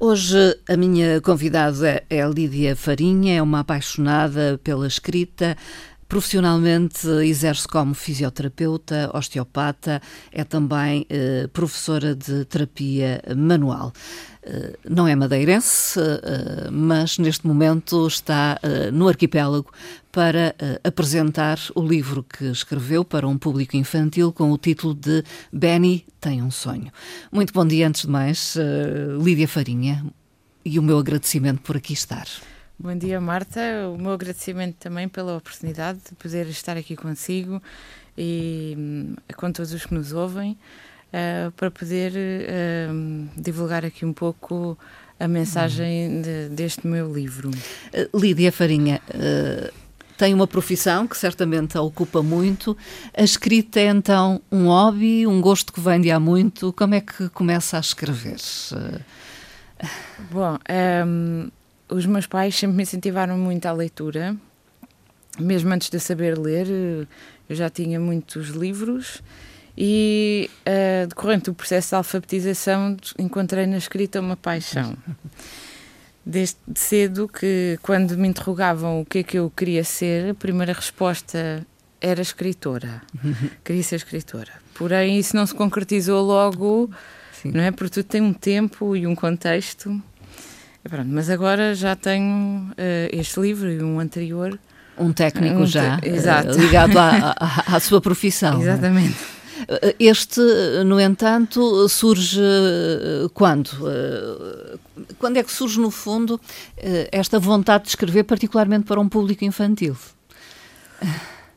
Hoje a minha convidada é Lídia Farinha, é uma apaixonada pela escrita. Profissionalmente exerce como fisioterapeuta, osteopata, é também eh, professora de terapia manual. Eh, não é madeirense, eh, mas neste momento está eh, no arquipélago para apresentar o livro que escreveu para um público infantil com o título de Benny tem um sonho. Muito bom dia, antes de mais, Lídia Farinha, e o meu agradecimento por aqui estar. Bom dia, Marta. O meu agradecimento também pela oportunidade de poder estar aqui consigo e hum, com todos os que nos ouvem uh, para poder uh, divulgar aqui um pouco a mensagem de, deste meu livro. Uh, Lídia Farinha, tem uma profissão que certamente a ocupa muito. A escrita é então um hobby, um gosto que vem de há muito. Como é que começa a escrever? Bom, um, os meus pais sempre me incentivaram muito à leitura, mesmo antes de saber ler, eu já tinha muitos livros e, uh, decorrente do processo de alfabetização, encontrei na escrita uma paixão. Desde cedo que, quando me interrogavam o que é que eu queria ser, a primeira resposta era escritora. queria ser escritora. Porém, isso não se concretizou logo, Sim. não é? Porque tudo tem um tempo e um contexto. Pronto, mas agora já tenho uh, este livro e um anterior. Um técnico um já, uh, ligado à, à, à, sua profissão. É? Exatamente. Este, no entanto, surge eh, quando? Eh, quando é que surge, no fundo, eh, esta vontade de escrever, particularmente para um público infantil?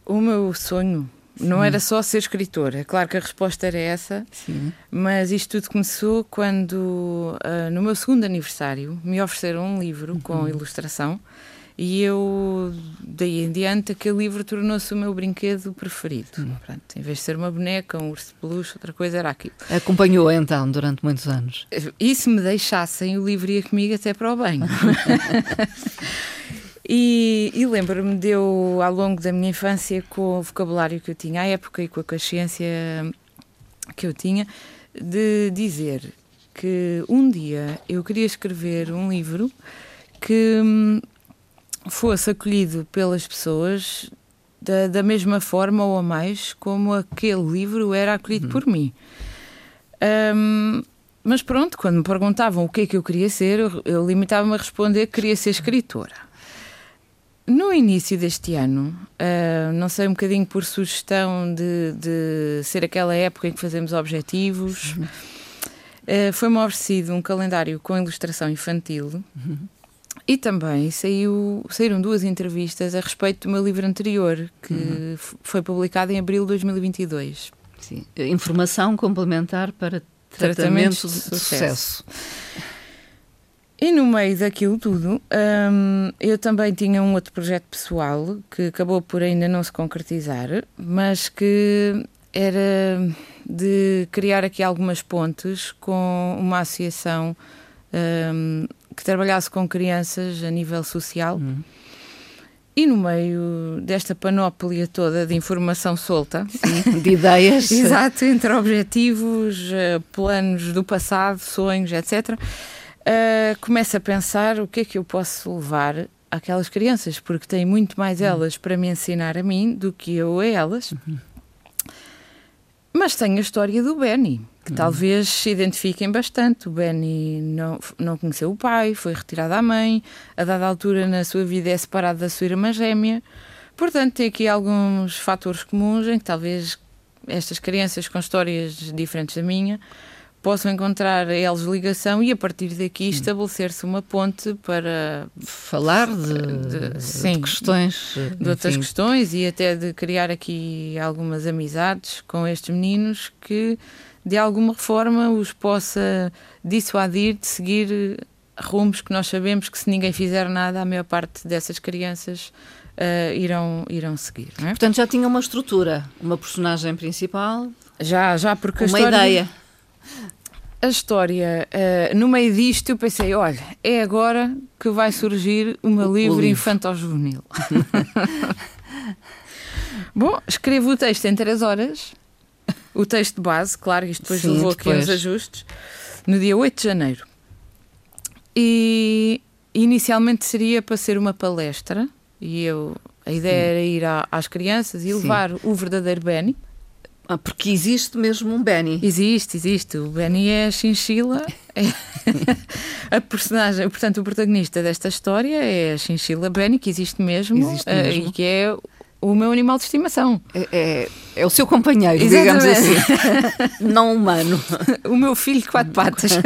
O meu sonho. Não era só ser escritora. É claro que a resposta era essa, Sim. mas isto tudo começou quando, uh, no meu segundo aniversário, me ofereceram um livro com uhum. ilustração e eu, daí em diante, aquele livro tornou-se o meu brinquedo preferido. Hum. Pronto, em vez de ser uma boneca, um urso de peluche, outra coisa era aquilo. Acompanhou então durante muitos anos? E se me deixassem, o livro ia comigo até para o banho. e, e lembro-me de eu, ao longo da minha infância, com o vocabulário que eu tinha à época e com a consciência que eu tinha, de dizer que um dia eu queria escrever um livro que hum, fosse acolhido pelas pessoas da, da mesma forma ou a mais como aquele livro era acolhido uhum. por mim. Um, mas pronto, quando me perguntavam o que é que eu queria ser, eu, eu limitava-me a responder que queria ser escritora. No início deste ano, uh, não sei, um bocadinho por sugestão de, de, ser aquela época em que fazemos objetivos, uh, foi-me oferecido um calendário com ilustração infantil. Uhum e também saiu, saíram duas entrevistas a respeito do meu livro anterior, que uhum. foi publicado em abril de 2022. Sim. Informação complementar para tratamento de, de sucesso. sucesso. E no meio daquilo tudo, hum, eu também tinha um outro projeto pessoal que acabou por ainda não se concretizar, mas que era de criar aqui algumas pontes com uma associação hum, que trabalhasse com crianças a nível social. Uhum. E no meio desta panóplia toda de informação solta, Sim, de ideias, exato, entre objetivos, eh, planos do passado, sonhos, etc., uh, começo a pensar o que é que eu posso levar àquelas crianças, porque têm muito mais uhum. elas para me ensinar a mim do que eu a elas. Uhum. Mas tenho a história do Benny, que uhum. talvez se identifiquem bastante. O Benny não, não conheceu o pai, foi retirado à mãe, a dada altura na sua vida é separado da sua irmã gêmea. Portanto, tem aqui alguns fatores comuns em que talvez estas crianças com histórias diferentes da minha possam encontrar a eles ligação e a partir daqui estabelecer-se uma ponte para falar de, de, sim, de questões de outras questões e até de criar aqui algumas amizades com estes meninos que de alguma forma os possa dissuadir de seguir rumos que nós sabemos que se ninguém fizer nada a maior parte dessas crianças uh, irão irão seguir é? portanto já tinha uma estrutura uma personagem principal. Já já porque uma história... ideia a história, uh, no meio disto, eu pensei: olha, é agora que vai surgir meu o, livro. infantil-juvenil. Bom, escrevo o texto em três horas, o texto base, claro, isto depois Sim, levou aqui uns ajustes, no dia 8 de janeiro. E inicialmente seria para ser uma palestra, e eu a ideia Sim. era ir a, às crianças e levar Sim. o verdadeiro Benny. Ah, porque existe mesmo um Benny. Existe, existe. O Benny é a chinchila. É a personagem, portanto, o protagonista desta história é a chinchila Benny, que existe mesmo, existe mesmo. Uh, e que é o meu animal de estimação. É, é, é o seu companheiro, Exatamente. digamos assim. Não humano. o meu filho de quatro patas.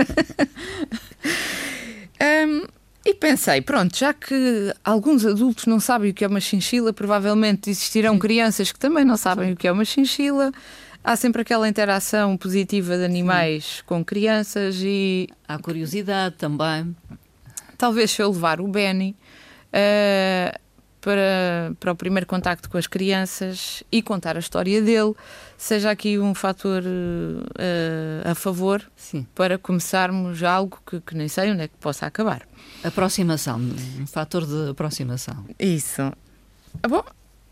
um, e pensei, pronto, já que alguns adultos não sabem o que é uma chinchila, provavelmente existirão crianças que também não sabem o que é uma chinchila. Há sempre aquela interação positiva de animais Sim. com crianças e. Há curiosidade também. Talvez se eu levar o Benny. Uh, para, para o primeiro contacto com as crianças e contar a história dele, seja aqui um fator uh, a favor Sim. para começarmos algo que, que, nem sei onde é que possa acabar. Aproximação, um fator de aproximação. Isso. Ah, bom,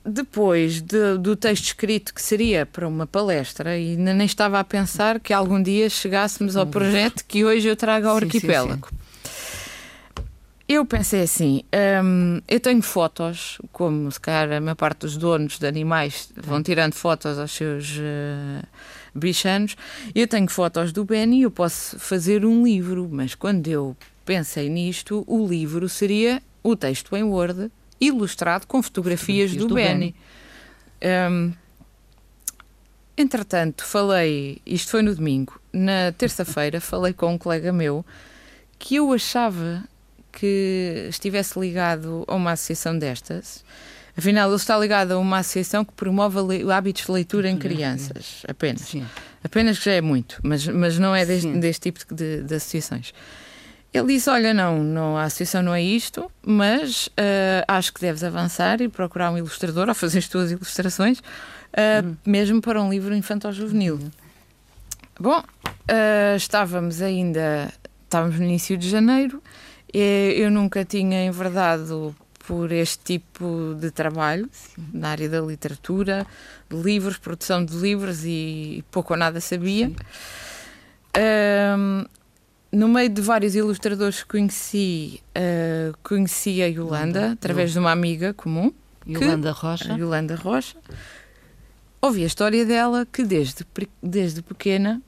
depois de, do texto escrito que seria para uma palestra, e nem estava a pensar que algum dia chegássemos ao projeto que hoje eu trago ao sim, arquipélago. Sim, sim. Eu pensei assim, hum, eu tenho fotos, como se calhar a maior parte dos donos de animais vão tirando fotos aos seus uh, bichanos, eu tenho fotos do Benny e eu posso fazer um livro, mas quando eu pensei nisto, o livro seria o texto em Word, ilustrado com fotografias, fotografias do, do, Benny. Benny. Um, entretanto, falei, isto foi no domingo, na terça-feira falei com um colega meu que eu achava que estivesse ligado a uma associação destas. Afinal, ele está ligado a uma associação que promove hábitos de leitura em crianças, apenas. Sim. Apenas que já é muito, mas, mas não é deste, deste tipo de, de, associações. Ele disse: Olha, não, não, a associação não é isto, mas uh, acho que deves avançar e procurar um ilustrador ou fazer as tuas ilustrações, uh, hum. mesmo para um livro infantil-juvenil. Hum. Bom, uh, estávamos ainda, estávamos no início de janeiro eu nunca tinha enverdado por este tipo de trabalho na área da literatura, de livros, produção de livros e pouco ou nada sabia. Um, no meio de vários ilustradores que conheci, uh, conheci a Yolanda, através de uma amiga comum. Yolanda que, Rocha. Yolanda Rocha. Ouvi a história dela, que desde, desde pequena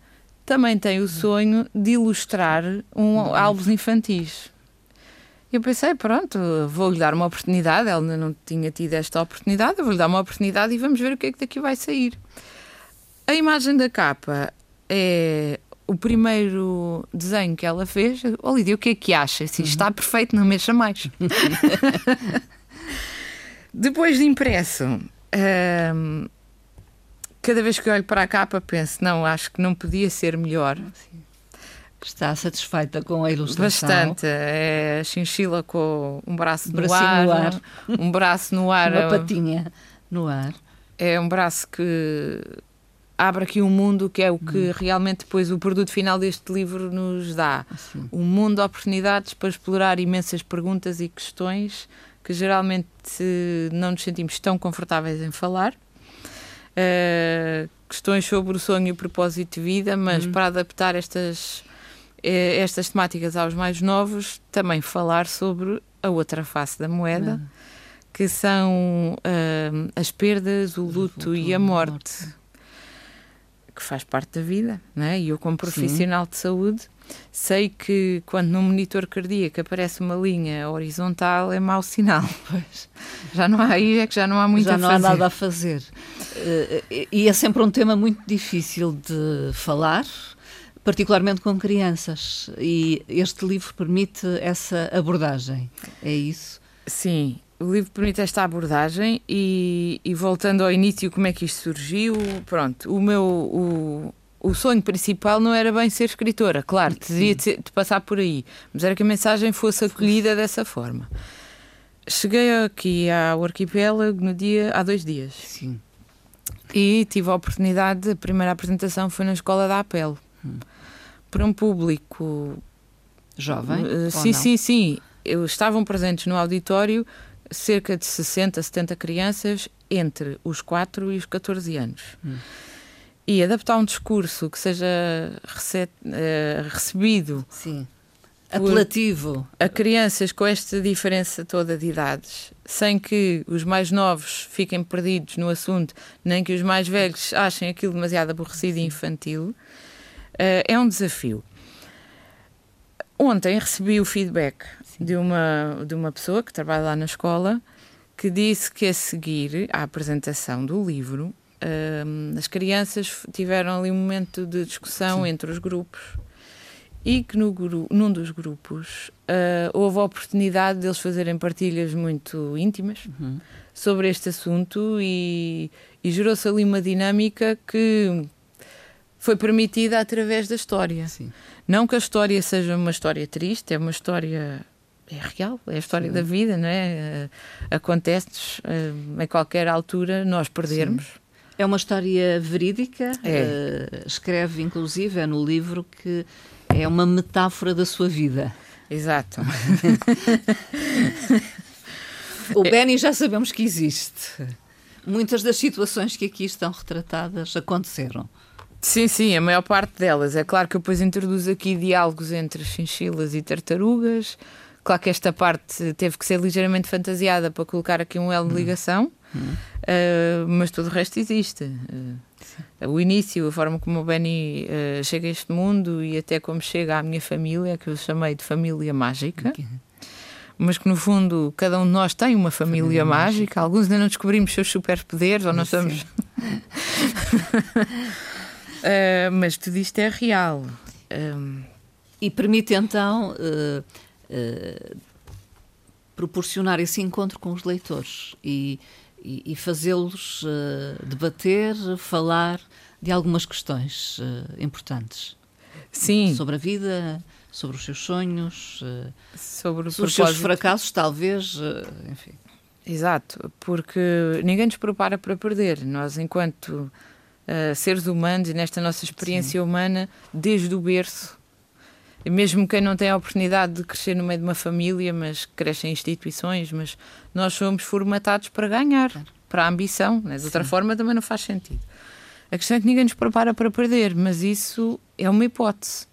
também tem o sonho de ilustrar um, álbuns infantis eu pensei, pronto, vou-lhe dar uma oportunidade. Ela ainda não tinha tido esta oportunidade, vou-lhe dar uma oportunidade e vamos ver o que é que daqui vai sair. A imagem da capa é o primeiro desenho que ela fez. Oh, Lídia, o que é que acha? Se uhum. está perfeito, não mexa mais. Depois de impresso, hum, cada vez que olho para a capa penso, não, acho que não podia ser melhor. Sim. Está satisfeita com a ilustração? Bastante. É a chinchila com um braço no ar, no ar, um braço no ar. Uma patinha no ar. É um braço que abre aqui um mundo que é o que hum. realmente depois o produto final deste livro nos dá. Sim. Um mundo de oportunidades para explorar imensas perguntas e questões que geralmente não nos sentimos tão confortáveis em falar. Uh, questões sobre o sonho e o propósito de vida, mas hum. para adaptar estas estas temáticas aos mais novos, também falar sobre a outra face da moeda, que são uh, as perdas, o luto, o e a morte, morte, que faz parte da vida. Né? E eu, como profissional Sim. de saúde, sei que quando num monitor cardíaco aparece uma linha horizontal é mau sinal. Pois. Já não há aí, é que já não há muito já a fazer. Já não há nada a fazer. Eh, e é sempre um tema muito difícil de falar, particularmente com crianças. E este livro permite essa abordagem. É isso? Sim, o livro permite esta abordagem e, e, voltando ao início, como é que isto surgiu? Pronto, o meu o, o sonho principal não era bem ser escritora, claro, teria de, de, passar por aí, mas era que a mensagem fosse acolhida dessa forma. Cheguei aqui ao arquipélago no dia há dois dias. Sim. E tive a oportunidade, a primeira apresentação foi na escola da Apelo. Hum para um público jovem? Uh, sim, sim, sim. Eu, estavam presentes no auditório cerca de 60, 70 crianças entre os 4 e os 14 anos. Hum. E adaptar um discurso que seja uh, recebido sim. apelativo a crianças com esta diferença toda de idades, sem que os mais novos fiquem perdidos no assunto, nem que os mais velhos achem aquilo demasiado aborrecido e infantil, é um desafio. Ontem recebi o feedback de uma, de uma pessoa que trabalha lá na escola que disse que a seguir à apresentação do livro uh, as crianças tiveram ali um momento de discussão Sim. entre os grupos e que no, num dos grupos uh, houve a oportunidade deles fazerem partilhas muito íntimas uhum. sobre este assunto e, e gerou-se ali uma dinâmica que foi permitida através da história. Sim. Não que a história seja uma história triste, é uma história é real, é a história Sim. da vida, não é? Uh, Acontece uh, em qualquer altura nós perdermos. Sim. É uma história verídica, é. uh, escreve inclusive é no livro que é uma metáfora da sua vida. Exato. o Benny já sabemos que existe. Muitas das situações que aqui estão retratadas aconteceram. Sim, sim, a maior parte delas. É claro que eu depois introduzo aqui diálogos entre chinchilas e tartarugas. Claro que esta parte teve que ser ligeiramente fantasiada para colocar aqui um elo de ligação, uh, mas todo o resto existe. Uh, o início, a forma como o Benny uh, chega a este mundo e até como chega à minha família, que eu chamei de família mágica. Okay. Mas que no fundo cada um de nós tem uma família, família mágica. mágica. Alguns ainda não descobrimos seus superpoderes ou nós estamos. uh, mas tudo isto é real. Um... E permite então uh, proporcionar esse encontro com os leitores e e, e fazê-los uh, debater, falar de algumas questões uh, importantes. Sim. Sobre a vida, sobre os seus sonhos, uh, sobre, sobre os seus fracassos, talvez, enfim. Exato, porque ninguém nos prepara para perder. Nós, enquanto seres humanos, e nesta nossa experiência Sim. humana, desde o berço, mesmo quem não tem a oportunidade de crescer no meio de uma família, mas cresce em instituições, mas nós somos formatados para ganhar, claro. para a ambição. Né? De outra Sim. forma também não faz sentido. A questão é que ninguém nos prepara para perder, mas isso é uma hipótese.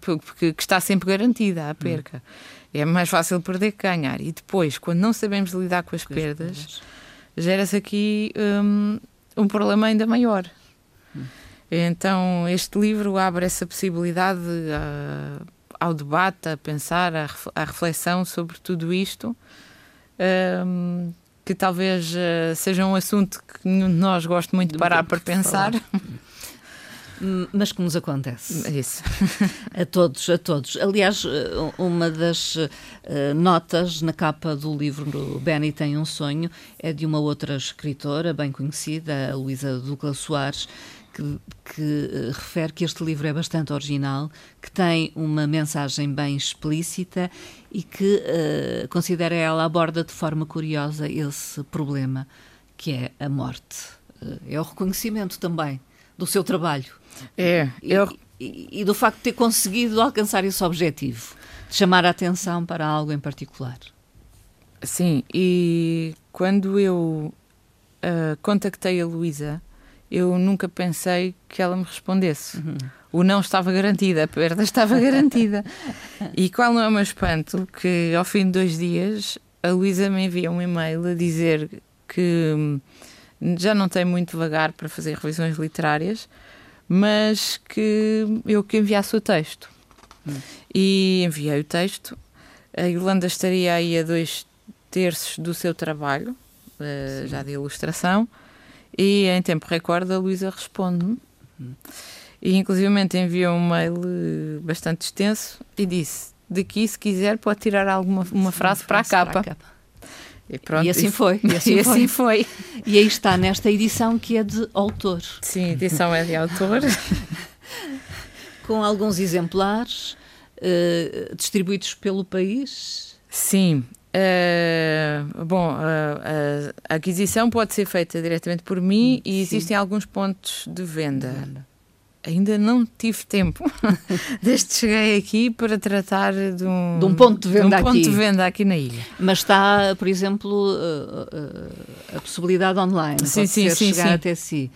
Porque, que está sempre garantida a perca. Hum. É mais fácil perder que ganhar. E depois, quando não sabemos lidar com as perdas, gera-se aqui um, um problema ainda maior. Hum. Então, este livro abre essa possibilidade uh, ao debate, a pensar, à reflexão sobre tudo isto, uh, que talvez uh, seja um assunto que nenhum de nós goste muito de parar para pensar. Mas que nos acontece. Isso. a todos, a todos. Aliás, uma das uh, notas na capa do livro do Benny Tem um Sonho é de uma outra escritora bem conhecida, a Luísa Douglas Soares, que, que uh, refere que este livro é bastante original, que tem uma mensagem bem explícita e que uh, considera ela aborda de forma curiosa esse problema que é a morte. Uh, é o reconhecimento também do seu trabalho. É. Eu... E, e, e do facto de ter conseguido alcançar esse objetivo, de chamar a atenção para algo em particular. Sim, e quando eu uh, contactei a Luísa, eu nunca pensei que ela me respondesse. Uhum. O não estava garantida, a perda estava garantida. e qual não é o meu espanto? Que ao fim de dois dias a Luísa me envia um e-mail a dizer que já não tem muito vagar para fazer revisões literárias, mas que eu que enviasse o texto. Uhum. E enviei o texto. A Irlanda estaria aí a dois terços do seu trabalho, uh, já de ilustração e em tempo recorde a Luísa responde-me. E inclusive enviou um mail eh, bastante extenso e disse: daqui, se quiser, pode tirar alguma uma frase, para, a. Para a capa. E, pronto, e assim foi. E assim, e assim foi. foi. E aí está, nesta edição que é de autor. Sim, a edição é de autor. Com alguns exemplares uh, distribuídos pelo país. Sim, Uh, bom, uh, a aquisição pode ser feita diretamente por mim e existem alguns pontos de venda. venda. Ainda não tive tempo, desde que cheguei aqui, para tratar de um, de um ponto de venda, um ponto aqui. De venda aqui na ilha. Mas está, por exemplo, uh, a possibilidade online, sim, pode sim, sim, chegar sim. até si.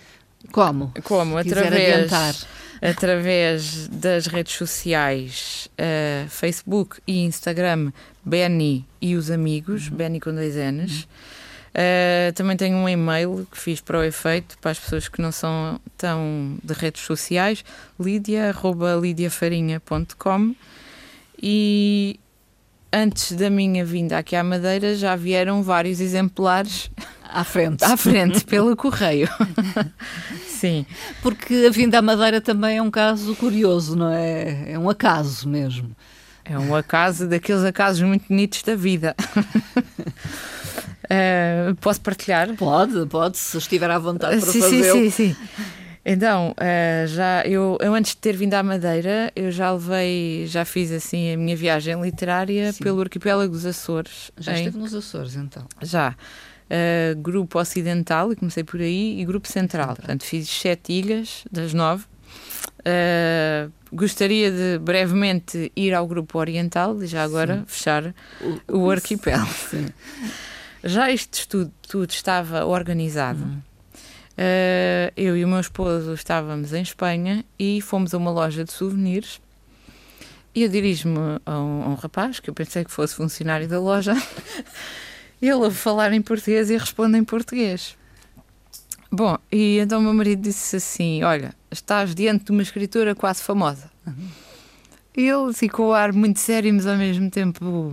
Como? Como? Através, através das redes sociais uh, Facebook e Instagram, Benny e os amigos, uhum. Benny com dois N's. Uh, também tenho um e-mail que fiz para o efeito, para as pessoas que não são tão de redes sociais, lidia.lidiafarinha.com e antes da minha vinda aqui à Madeira já vieram vários exemplares à frente, à frente pelo correio. Sim. Porque a vinda à Madeira também é um caso curioso, não é? É um acaso mesmo. É um acaso daqueles acasos muito bonitos da vida. uh, posso partilhar? Pode, pode, se estiver à vontade para sim, fazê-lo. Sim, sim, sim. Então, uh, já eu, eu, antes de ter vindo à Madeira, eu já levei, já fiz assim a minha viagem literária Sim. pelo arquipélago dos Açores. Já em... esteve nos Açores, então? Já. Uh, grupo Ocidental, e comecei por aí, e Grupo Central. Central. Portanto, fiz sete ilhas das nove. Uh, gostaria de brevemente ir ao Grupo Oriental e já agora Sim. fechar o, o arquipélago. Sim. Já isto tudo, tudo estava organizado. Uhum. Uh, eu e o meu esposo estávamos em Espanha e fomos a uma loja de souvenirs. E eu dirijo-me a, um, a um, rapaz que eu pensei que fosse funcionário da loja. Ele a falar em português e responde em português. Bom, e então o meu marido disse assim: Olha, estás diante de uma escritora quase famosa. Uhum. E ele ficou o ar muito sério, mas ao mesmo tempo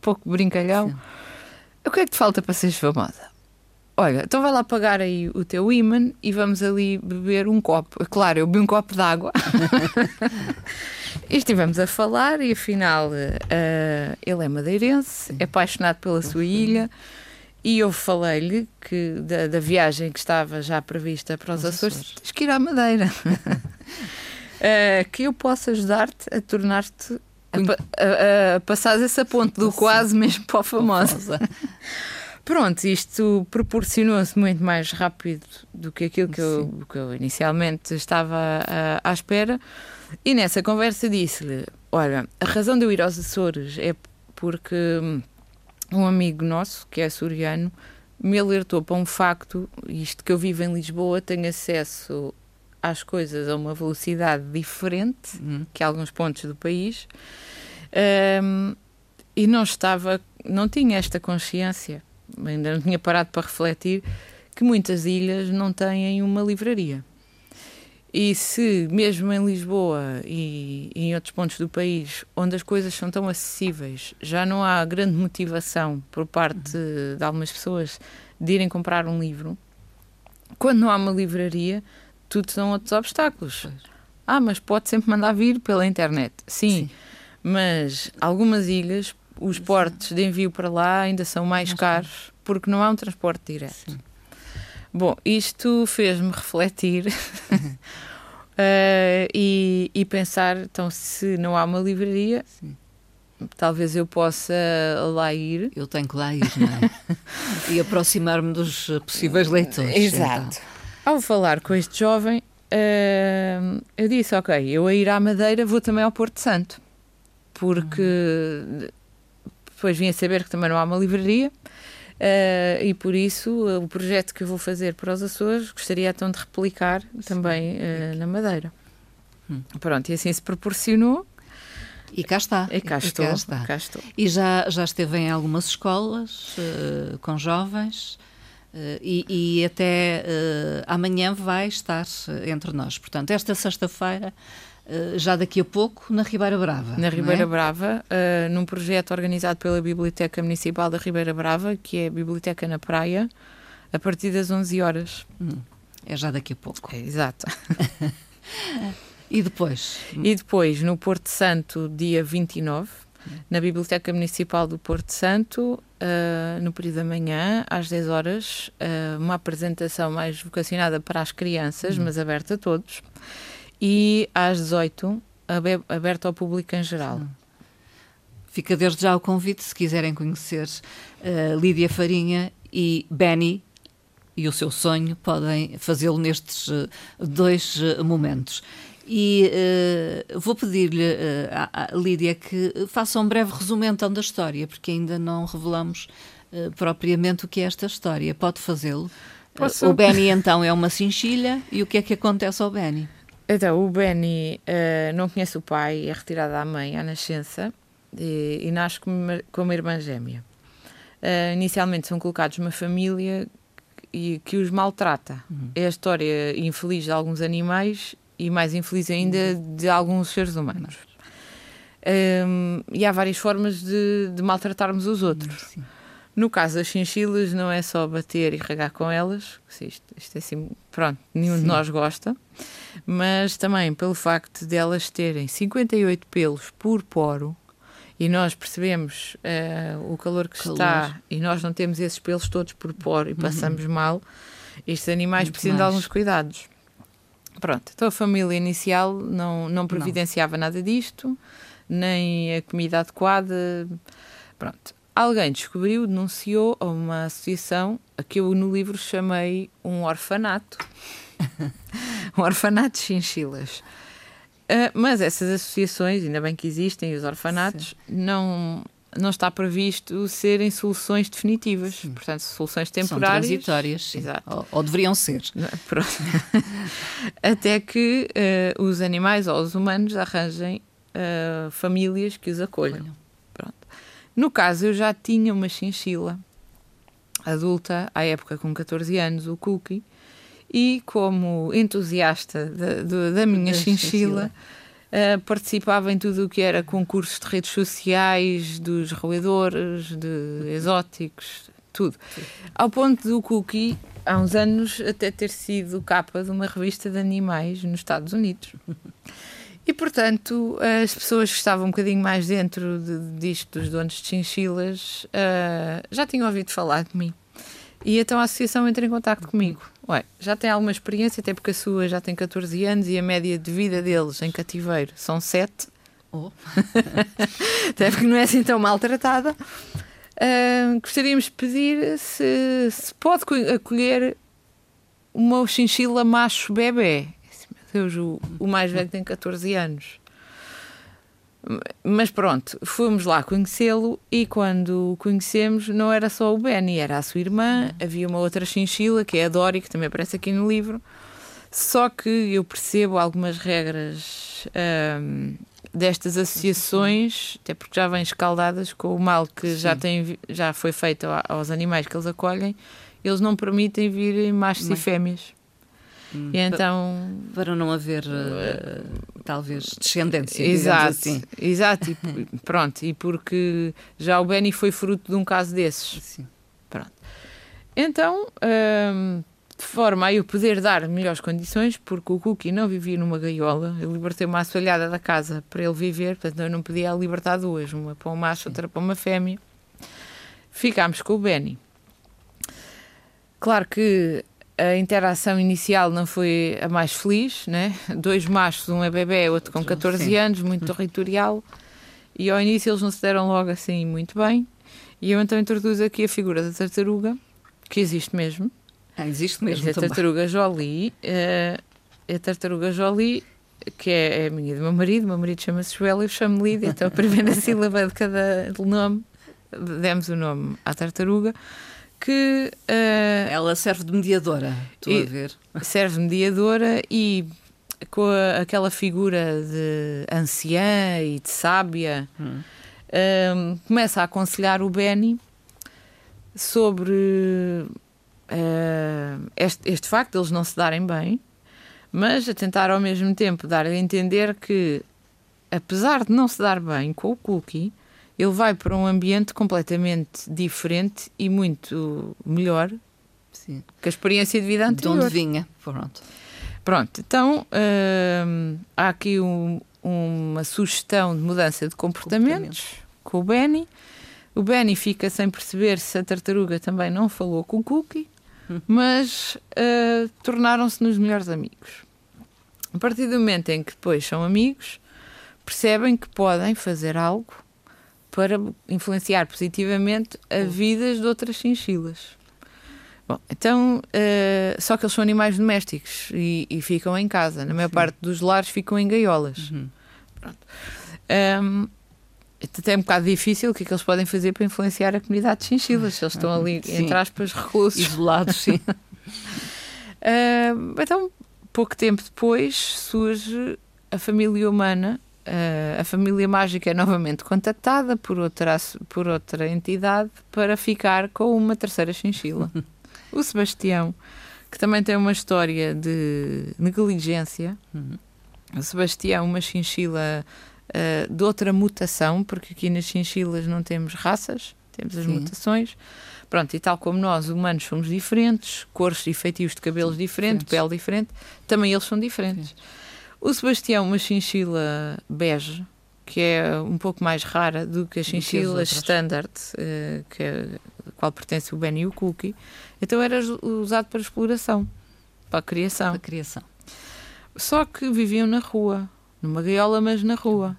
pouco brincalhão. Sim. O que é que te falta para seres famosa? Olha, então vai lá pagar aí o teu imã e vamos ali beber um copo. Claro, eu bebi um copo de água. e estivemos a falar e afinal uh, ele é madeirense, é apaixonado pela sua ilha. E eu falei-lhe que da, da, viagem que estava já prevista para os, os Açores, Açores, tens que ir à Madeira. uh, que eu posso ajudar-te a tornar-te a, a, a, passares essa ponte do quase mesmo para a famosa. Pronto, isto proporcionou-se muito mais rápido do que aquilo que eu, que eu, inicialmente estava uh, à espera. E nessa conversa disse-lhe: Olha, a razão de eu ir aos Açores é porque um amigo nosso, que é açoriano, me alertou para um facto: isto que eu vivo em Lisboa, tenho acesso às coisas a uma velocidade diferente uhum. que alguns pontos do país. Um, e não estava, não tinha esta consciência ainda não tinha parado para refletir que muitas ilhas não têm uma livraria. E se, mesmo em Lisboa e, e, em outros pontos do país, onde as coisas são tão acessíveis, já não há grande motivação por parte uhum. de algumas pessoas de irem comprar um livro, quando não há uma livraria, tudo são outros obstáculos. Pois. Ah, mas pode sempre mandar vir pela internet. Sim, Sim. mas algumas ilhas os portes de envio para lá ainda são mais caros porque não há um transporte direto. Sim. Bom, isto fez-me refletir uh, e, e, pensar, então, se não há uma livraria, Sim. talvez eu possa lá ir. Eu tenho que lá ir, não é? e aproximar-me dos possíveis leitores. Exato. Então. Ao falar com este jovem, uh, eu disse, ok, eu a ir à Madeira vou também ao Porto Santo, porque hum depois vim a saber que também não há uma livraria. Uh, e por isso uh, o projeto que eu vou fazer para os Açores gostaria então de replicar Sim. também uh, na Madeira. Hum. Pronto, e assim se proporcionou. E cá está. E cá, e estou, cá, está. cá estou. E já, já esteve em algumas escolas com jovens e, e, até amanhã vai estar entre nós. Portanto, esta sexta-feira eh, já daqui a pouco na Ribeira Brava. Na Ribeira é? Brava, uh, num projeto organizado pela Biblioteca Municipal da Ribeira Brava, que é a Biblioteca na Praia, a partir das 11 horas. Hum, é já daqui a pouco. É, exato. e depois? E depois, no Porto Santo, dia 29, na Biblioteca Municipal do Porto Santo, uh, no período da manhã, às 10 horas, uh, uma apresentação mais vocacionada para as crianças, hum. mas aberta a todos e às 18 aberto ao público em geral. Fica desde já o convite, se quiserem conhecer uh, Lídia Farinha e Benny e o seu sonho, podem fazê-lo nestes dois momentos. E vou pedir-lhe à, Lídia que faça um breve resumo então da história, porque ainda não revelamos propriamente o que é esta história. Pode fazê-lo? O Benny então é uma cinchilha e o que é que acontece ao Benny? Então, o Benny uh, não conhece o pai, é retirado à mãe à nascença e, e nasce com uma, com uma irmã gêmea. Uh, inicialmente são colocados numa família que, que os maltrata. Uhum. É a história infeliz de alguns animais e mais infeliz ainda uhum. de alguns seres humanos. Um, e há várias formas de, de maltratarmos os outros. Sim. No caso das chinchilas, não é só bater e regar com elas, isto, isto é assim, pronto, nenhum Sim. de nós gosta, mas também pelo facto de elas terem 58 pelos por poro, e nós percebemos uh, o calor que calor. está e nós não temos esses pelos todos por poro e uhum. passamos uhum. mal, estes animais Muito precisam mais. de alguns cuidados. Pronto, então a família inicial não, não providenciava não. nada disto, nem a comida adequada. Pronto alguém descobriu, denunciou a uma associação a que eu no livro chamei um orfanato. um orfanato de chinchilas. Uh, mas essas associações, ainda bem que existem, os orfanatos, não, não está previsto serem soluções definitivas. Sim. Portanto, soluções temporárias. São transitórias. Exato. Ou, ou, deveriam ser. Pronto. Até que uh, os animais ou os humanos arranjem uh, famílias que os acolham. No caso, eu já tinha uma chinchila adulta, à época com 14 anos, o Cookie, e como entusiasta da, da, minha da chinchila, uh, participava em tudo o que era concursos de redes sociais, dos roedores, de exóticos, tudo. Ao ponto do Cookie, há uns anos, até ter sido capa de uma revista de animais nos Estados Unidos. E, portanto, as pessoas que estavam um bocadinho mais dentro de, disto dos donos de chinchilas uh, já tinham ouvido falar de mim. E então a associação entra em contato comigo. Ué, já tem alguma experiência, até porque a sua já tem 14 anos e a média de vida deles em cativeiro são 7. Oh. até porque não é assim tão maltratada. Uh, gostaríamos de pedir se, se pode acolher uma chinchila macho bebê. Deus, o, o mais velho tem 14 anos. Mas pronto, fomos lá conhecê-lo e quando o conhecemos não era só o Benny, era a sua irmã, havia uma outra chinchila, que é a Dory, que também aparece aqui no livro. Só que eu percebo algumas regras hum, destas associações, até porque já vêm escaldadas com o mal que já, tem, já foi feito aos animais que eles acolhem, eles não permitem vir machos e fêmeas. Hum. E então para não haver uh, talvez descendência, exato, assim. exato. E, pronto, e porque já o Benny foi fruto de um caso desses. Sim. Pronto. Então, hum, de forma a eu poder dar melhores condições, porque o Cookie não vivia numa gaiola, eu libertei uma assoalhada da casa para ele viver, portanto eu não podia libertar duas, uma para um macho, outra para uma fêmea. Ficámos com o Benny. Claro que a interação inicial não foi a mais feliz, né? Dois machos, um é bebê, outro com 14 Sim. anos, muito territorial. E ao início eles não se deram logo assim muito bem. E eu então introduzo aqui a figura da tartaruga, que existe mesmo. Ah, existe mesmo. A tartaruga Jolie. Uh, a tartaruga Jolie, que é, é a minha e do meu marido. O meu marido chama-se Joel e eu chamo Lídia. Então, a primeira sílaba de cada nome, demos o nome à tartaruga que. Uh, Ela serve de mediadora, estou a ver. Serve mediadora e com a, aquela figura de anciã e de sábia, hum. uh, começa a aconselhar o Benny sobre uh, este, este facto de eles não se darem bem, mas a tentar ao mesmo tempo dar a entender que, apesar de não se dar bem com o Cookie, ele vai para um ambiente completamente diferente e muito melhor Sim. que a experiência de vida anterior. De onde vinha, pronto. Pronto, então hum, há aqui um, uma sugestão de mudança de comportamentos com o Benny. O Benny fica sem perceber se a tartaruga também não falou com o Cookie, hum. mas uh, tornaram-se nos melhores amigos. A partir do momento em que depois são amigos, percebem que podem fazer algo para influenciar positivamente a vidas de outras chinchilas. Bom, então, uh, só que eles são animais domésticos e, e ficam em casa. Na maior Sim. parte dos lares ficam em gaiolas. Uhum. Pronto. Um, até é um bocado difícil o que é que eles podem fazer para influenciar a comunidade de chinchilas. Se eles estão ali, sim. entre aspas, reclusos. Isolados, sim. uh, então, pouco tempo depois surge a família humana, a família mágica é novamente contactada por outra, por outra entidade para ficar com uma terceira chinchila. o Sebastião, que também tem uma história de negligência. Uhum. O Sebastião, uma chinchila uh, de outra mutação, porque aqui nas chinchilas não temos raças, temos as Sim. mutações. Pronto, e tal como nós, humanos, somos diferentes, cores e feitios de cabelos diferentes, pele diferente, também eles são diferentes. Sim. O Sebastião, uma chinchila bege, que é um pouco mais rara do que a chinchila standard, uh, que é, a qual pertence o Benny e o Cookie, então era usado para exploração, para a criação. Para a criação. Só que viviam na rua, numa gaiola, mas na rua.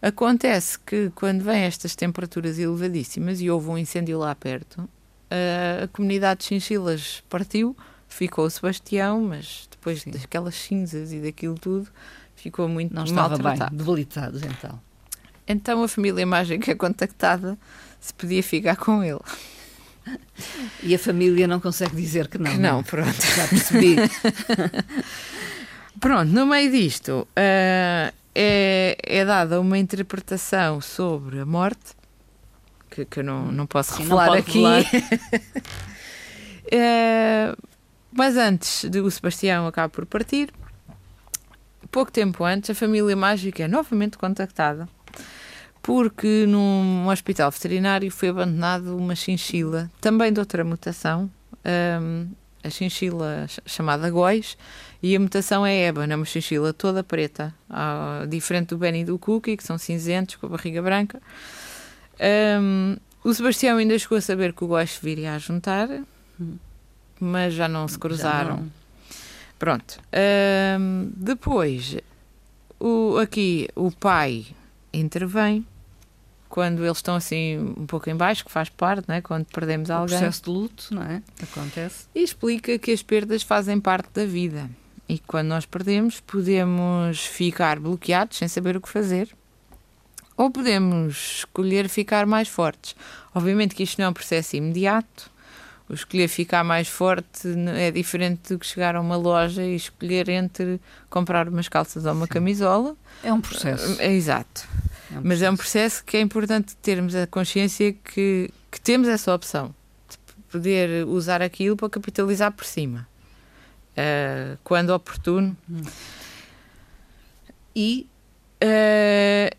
Acontece que quando vêm estas temperaturas elevadíssimas e houve um incêndio lá perto, a, comunidade de chinchilas partiu, ficou o Sebastião, mas depois Sim. daquelas cinzas e daquilo tudo, ficou muito Não estava bem, debilitados então. Então a família mágica é contactada se podia ficar com ele. E a família não consegue dizer que não. Que não, não, pronto. Já percebi. pronto, no meio disto, uh, é, é dada uma interpretação sobre a morte, que, que eu não, não posso Sim, revelar não aqui. é, mas antes de o Sebastião acabar por partir, pouco tempo antes, a família mágica é novamente contactada porque num hospital veterinário foi abandonado uma chinchila, também de outra mutação, um, a chinchila chamada Góis, e a mutação é ébano, é uma chinchila toda preta, diferente do Benny e do Cookie, que são cinzentos, com a barriga branca. Um, o Sebastião ainda chegou a saber que o Góis viria a juntar, mas já não se cruzaram. Não. Pronto. Depois, o, aqui o pai intervém quando eles estão assim um pouco em baixo, que faz parte, não é? quando perdemos o alguém. O processo de luto, não é? Acontece. E explica que as perdas fazem parte da vida e que quando nós perdemos podemos ficar bloqueados sem saber o que fazer ou podemos escolher ficar mais fortes. Obviamente que isto não é um processo imediato. O escolher ficar mais forte é diferente do que chegar a uma loja e escolher entre comprar umas calças ou uma Sim. camisola. É um processo. É, exato. É um Mas é um processo que é importante termos a consciência que, que temos essa opção de poder usar aquilo para capitalizar por cima. Uh, quando oportuno. Hum. E uh,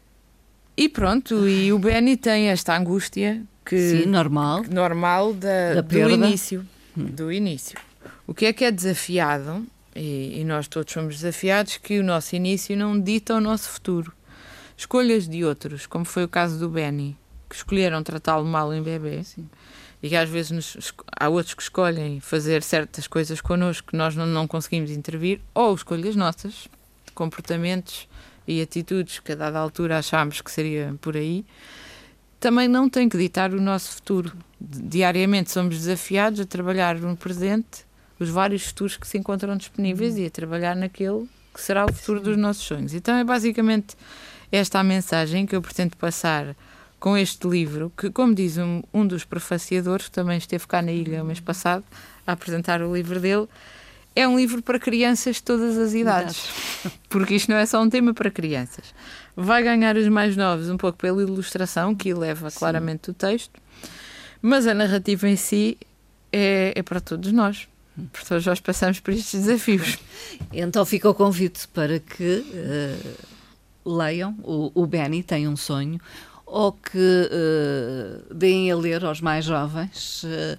e pronto, e o Benny tem esta angústia que Sim, normal, normal da, da do início, hum. do início. O que é que é desafiado e, e, nós todos somos desafiados que o nosso início não dita o nosso futuro. Escolhas de outros, como foi o caso do Benny, que escolheram tratá-lo mal em bebê. Sim. E que às vezes nos, há outros que escolhem fazer certas coisas connosco que nós não, não conseguimos intervir, ou escolhas nossas, comportamentos e atitudes que a dada altura achámos que seria por aí, também não tem que ditar o nosso futuro. Diariamente somos desafiados a trabalhar no presente os vários futuros que se encontram disponíveis e a trabalhar naquele que será o futuro dos nossos sonhos. Então é basicamente esta a mensagem que eu pretendo passar com este livro, que, como diz um, um dos prefaciadores, que também esteve cá na ilha o mês passado a apresentar o livro dele, é um livro para crianças de todas as idades. Porque isto não é só um tema para crianças. Vai ganhar os mais novos um pouco pela ilustração, que eleva claramente Sim. o texto, mas a narrativa em si é, é para todos nós. Porque todos nós passamos por estes desafios. Então fica o convite para que uh, leiam. O, o Benny tem um sonho, ou que uh, deem a ler aos mais jovens. Uh,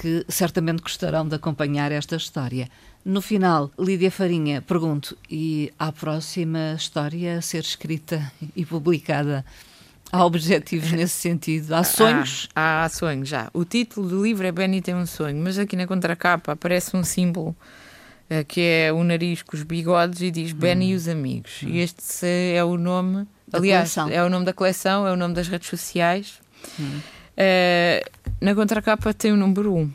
que certamente gostarão de acompanhar esta história. No final, Lídia Farinha, pergunto, e a próxima história a ser escrita e publicada? Há objetivos nesse sentido? Há sonhos? Há, há sonhos, já. O título do livro é Benny tem um sonho, mas aqui na contracapa aparece um símbolo uh, que é o nariz com os bigodes e diz hum. Benny e os amigos. Hum. E este é o nome, da aliás, coleção. é o nome da coleção, é o nome das redes sociais. Hum. Uh, na contracapa tem o número 1. Um.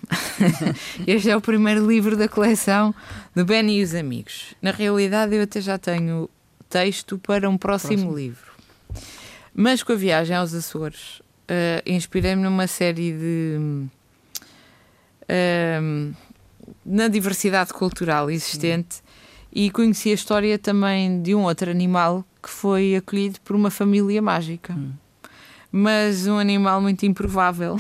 este é o primeiro livro da coleção do Benny e os Amigos. Na realidade, eu até já tenho texto para um próximo, próximo. livro. Mas com a viagem aos Açores, uh, inspirei-me numa série de. Uh, na diversidade cultural existente e conheci a história também de um outro animal que foi acolhido por uma família mágica. Hum. Mas um animal muito improvável.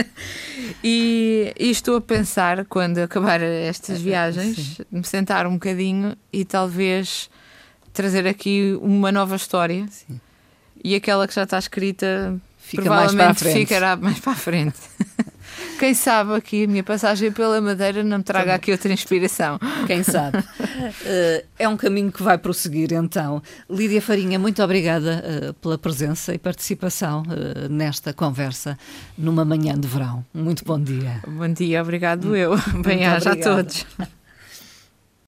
e, e, estou a pensar, quando acabar estas viagens, Sim. me sentar um bocadinho e talvez trazer aqui uma nova história. Sim. E aquela que já está escrita Fica provavelmente mais para ficará mais para a frente. Quem sabe aqui a minha passagem pela Madeira não me traga Também. aqui outra inspiração. Quem sabe. Uh, é um caminho que vai prosseguir então. Lídia Farinha, muito obrigada uh, pela presença e participação uh, nesta conversa numa manhã de verão. Muito bom dia. Bom dia, obrigado eu. Bem-aja a todos.